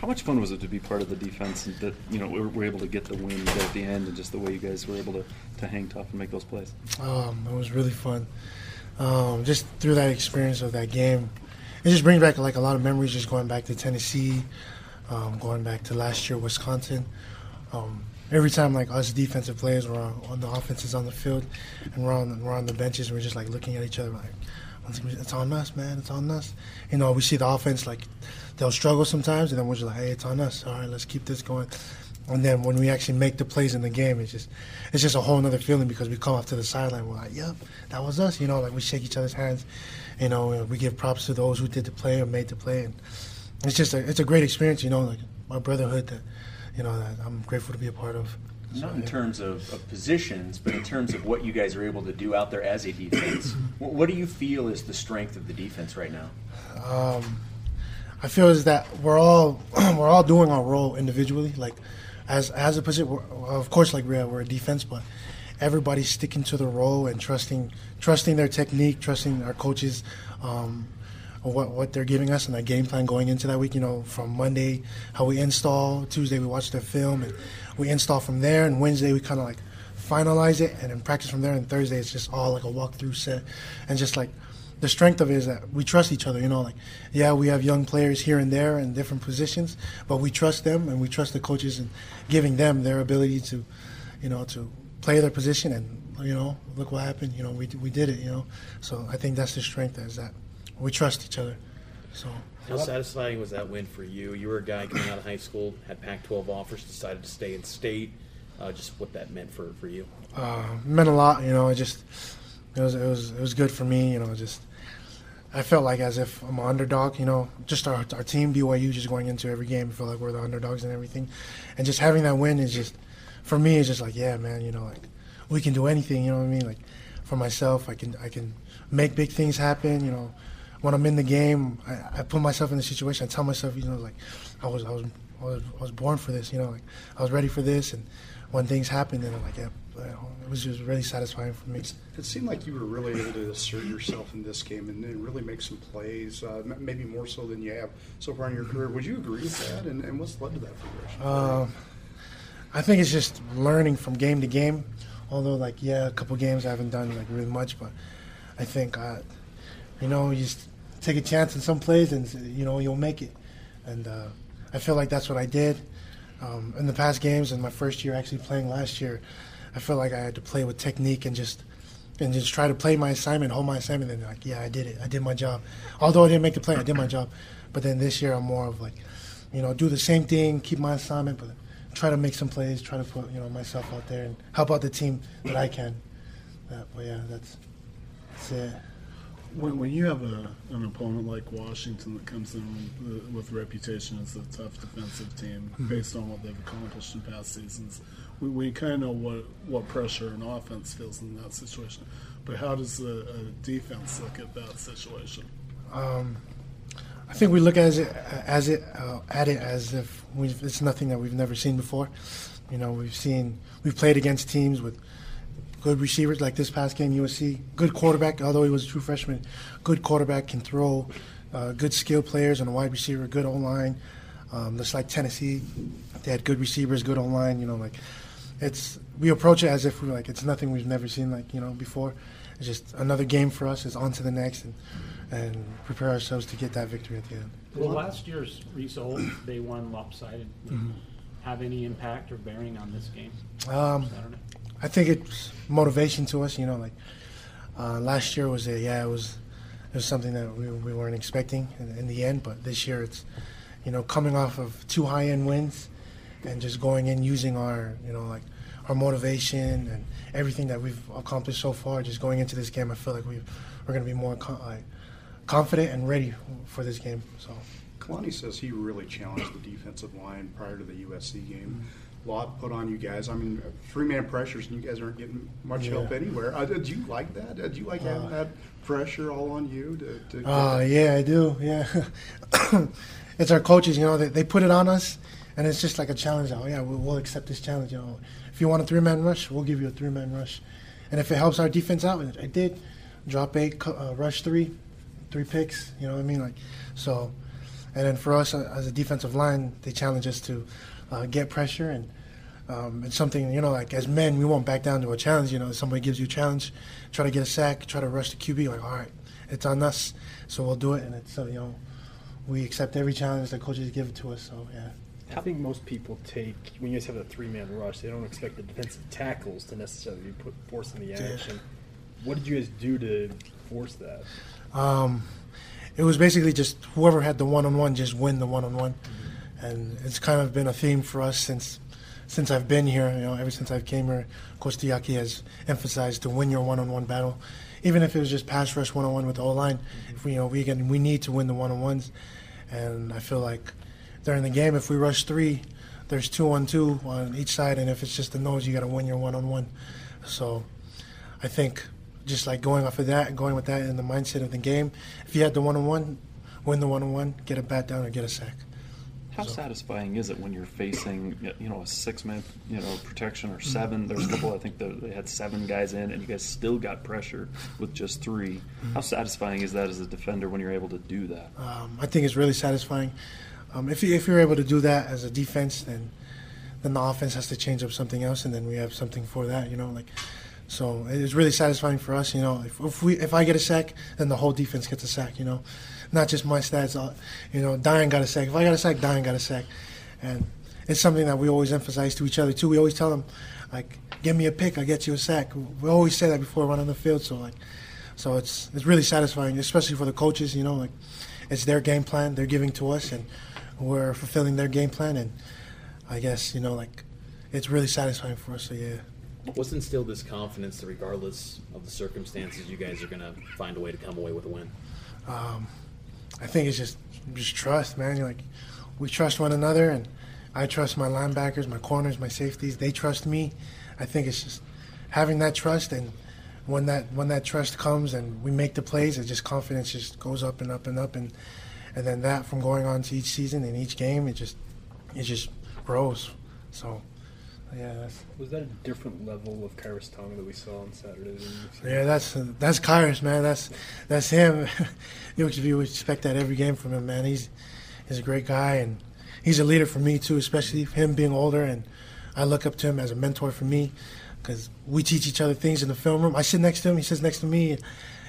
How much fun was it to be part of the defense and that you know we were able to get the win at the end and just the way you guys were able to, to hang tough and make those plays? Um, it was really fun. Um, just through that experience of that game, it just brings back like a lot of memories. Just going back to Tennessee, um, going back to last year Wisconsin. Um, every time like us defensive players were on, on the offenses on the field, and we're on we're on the benches, and we're just like looking at each other like, it's on us, man, it's on us. You know, we see the offense like they'll struggle sometimes, and then we're just like, hey, it's on us. All right, let's keep this going. And then when we actually make the plays in the game, it's just it's just a whole other feeling because we come off to the sideline, we're like, yep, that was us. You know, like we shake each other's hands. You know, we give props to those who did the play or made the play, and it's just a it's a great experience. You know, like my brotherhood that you know that I'm grateful to be a part of. Not in terms of, of, positions, but in terms of what you guys are able to do out there as a defense. what do you feel is the strength of the defense right now? Um, I feel is that we're all we're all doing our role individually. Like as as a position, of course, like we're, we're a defense, but everybody's sticking to the role and trusting trusting their technique, trusting our coaches. Um, what what they're giving us and that game plan going into that week. You know, from Monday how we install, Tuesday we watch the film and we install from there, and Wednesday we kind of like finalize it and then practice from there. And Thursday it's just all like a walkthrough set, and just like the strength of it is that we trust each other. You know, like yeah, we have young players here and there in different positions, but we trust them and we trust the coaches and giving them their ability to, you know, to play their position. And you know, look what happened. You know, we we did it. You know, so I think that's the strength is that we trust each other. So. How satisfying was that win for you? You were a guy coming out of high school, had Pac-12 offers, decided to stay in state. Uh, just what that meant for, for you. Uh, meant a lot. You know, it just it was it was it was good for me. You know, just I felt like as if I'm an underdog. You know, just our our team BYU just going into every game, I feel like we're the underdogs and everything, and just having that win is just for me. It's just like yeah, man. You know, like we can do anything. You know what I mean? Like for myself, I can I can make big things happen. You know, when I'm in the game, I, I put myself in the situation. I tell myself, you know, like I was I was I was, I was born for this. You know, like I was ready for this, and when things happen, then I'm like, yeah, it was just really satisfying for me. It seemed like you were really able to assert yourself in this game and, and really make some plays, uh, maybe more so than you have so far in your career. Would you agree with that? And, and what's led to that progression? Uh, I think it's just learning from game to game. Although, like, yeah, a couple games I haven't done like really much, but I think, uh, you know, you just take a chance in some plays and you know you'll make it. And uh, I feel like that's what I did um, in the past games. In my first year, actually playing last year, I felt like I had to play with technique and just and just try to play my assignment, hold my assignment. And like, yeah, I did it. I did my job. Although I didn't make the play, I did my job. But then this year, I'm more of like, you know, do the same thing, keep my assignment, but try to make some plays, try to put you know myself out there and help out the team that I can. Uh, but yeah, that's that's it. When, when you have a, an opponent like Washington that comes in with, with reputation as a tough defensive team, mm-hmm. based on what they've accomplished in past seasons, we, we kind of know what, what pressure an offense feels in that situation. But how does a, a defense look at that situation? Um, I think we look at it as it uh, at it as if it's nothing that we've never seen before. You know, we've seen we've played against teams with good receivers like this past game, USC. Good quarterback, although he was a true freshman. Good quarterback can throw. Uh, good skill players and a wide receiver. Good O line. Um, just like Tennessee, they had good receivers, good O line. You know, like it's we approach it as if we're like it's nothing we've never seen like you know before. It's just another game for us. It's on to the next and and prepare ourselves to get that victory at the end. Well, last year's result, they won lopsided. Mm-hmm. Have any impact or bearing on this game? Um, I think it's motivation to us. You know, like uh, last year was a yeah, it was it was something that we, we weren't expecting in, in, the end. But this year, it's you know coming off of two high end wins and just going in using our you know like our motivation and everything that we've accomplished so far. Just going into this game, I feel like we we're going to be more like, confident and ready for this game. So. Kalani says he really challenged the defensive line prior to the USC game. Mm-hmm lot put on you guys. I mean, three man pressures, and you guys aren't getting much yeah. help anywhere. Uh, did you like that? Did you like having uh, that pressure all on you? To, to uh, yeah, I do. Yeah, it's our coaches. You know, they, they put it on us, and it's just like a challenge. Oh yeah, we'll, we'll accept this challenge. You know, if you want a three man rush, we'll give you a three man rush, and if it helps our defense out, and it did. Drop eight, uh, rush three, three picks. You know what I mean? Like, so and then for us uh, as a defensive line, they challenge us to uh, get pressure and. Um, it's something you know, like as men, we won't back down to a challenge. You know, if somebody gives you a challenge, try to get a sack, try to rush the QB. Like, all right, it's on us, so we'll do it. And it's uh, you know, we accept every challenge that coaches give to us. So yeah. I think most people take when you guys have a three man rush, they don't expect the defensive tackles to necessarily be put forcing the action. What did you guys do to force that? Um, it was basically just whoever had the one on one just win the one on one, and it's kind of been a theme for us since since I've been here. You know, ever since I've came here, Coach Tuiaki has emphasized to win your one on one battle, even if it was just pass rush one on one with the O line. Mm-hmm. If we you know we can we need to win the one on ones, and I feel like during the game if we rush three, there's two on two on each side, and if it's just the nose, you got to win your one on one. So, I think just like going off of that, going with that in the mindset of the game. If you had the one on one, win the one on one, get a bat down or get a sack. How satisfying is it when you're facing, you know, a six-man, you know, protection or seven? There's a couple. I think that they had seven guys in, and you guys still got pressure with just 3 How satisfying is that as a defender when you're able to do that? Um, I think it's really satisfying. Um, if you, if you're able to do that as a defense, then then the offense has to change up something else, and then we have something for that. You know, like so it's really satisfying for us. You know, if, if we if I get a sack, then the whole defense gets a sack. You know, not just my stats. Uh, you know, Diane got a sack. If I got a sack, Diane got a sack, and it's something that we always emphasize to each other too. We always tell them, like, give me a pick, I get you a sack. We always say that before we run on the field. So like, so it's it's really satisfying, especially for the coaches. You know, like it's their game plan they're giving to us, and we're fulfilling their game plan. And I guess you know, like, it's really satisfying for us. So yeah. What's instilled this confidence that regardless of the circumstances, you guys are going to find a way to come away with a win? Um, I think it's just just trust, man. You're like we trust one another, and I trust my linebackers, my corners, my safeties. They trust me. I think it's just having that trust, and when that when that trust comes and we make the plays, it just confidence just goes up and up and up, and and then that from going on to each season and each game, it just it just grows. So. Yeah, that's, Was that a different level of Khyiris Tonga that we saw on Saturday? Yeah, that's that's Khyiris, man. That's that's him. you would expect that every game from him, man. He's he's a great guy, and he's a leader for me too, especially him being older, and I look up to him as a mentor for me because we teach each other things in the film room. I sit next to him, he sits next to me. And,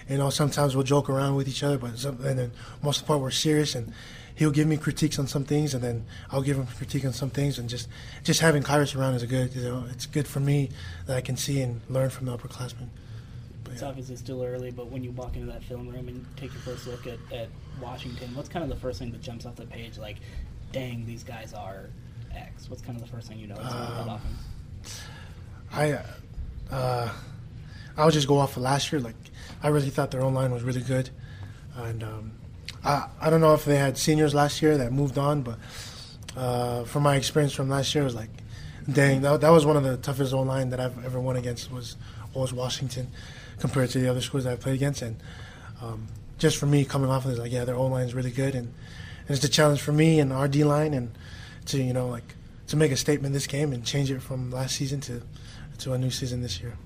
you know, sometimes we'll joke around with each other, but some, and then most of the part we're serious, and he'll give me critiques on some things, and then I'll give him critique on some things, and just just having Khyiris around is a good. You know, it's good for me that I can see and learn from the upperclassmen. But, It's yeah. obviously still early, but when you walk into that film room and take your first look at, at Washington, what's kind of the first thing that jumps off the page? Like, dang, these guys are X. What's kind of the first thing you notice about that Um? I uh, I'll just go off of last year. Like I really thought their own line was really good, and um, I I don't know if they had seniors last year that moved on, but uh, from my experience from last year, it was like, dang, that, that was one of the toughest O line that I've ever won against was was Washington, compared to the other schools that I played against, and um, just for me coming off of this, like yeah, their O line is really good, and, and it's a challenge for me and our D line, and to you know like to make a statement this game and change it from last season to to a new season this year.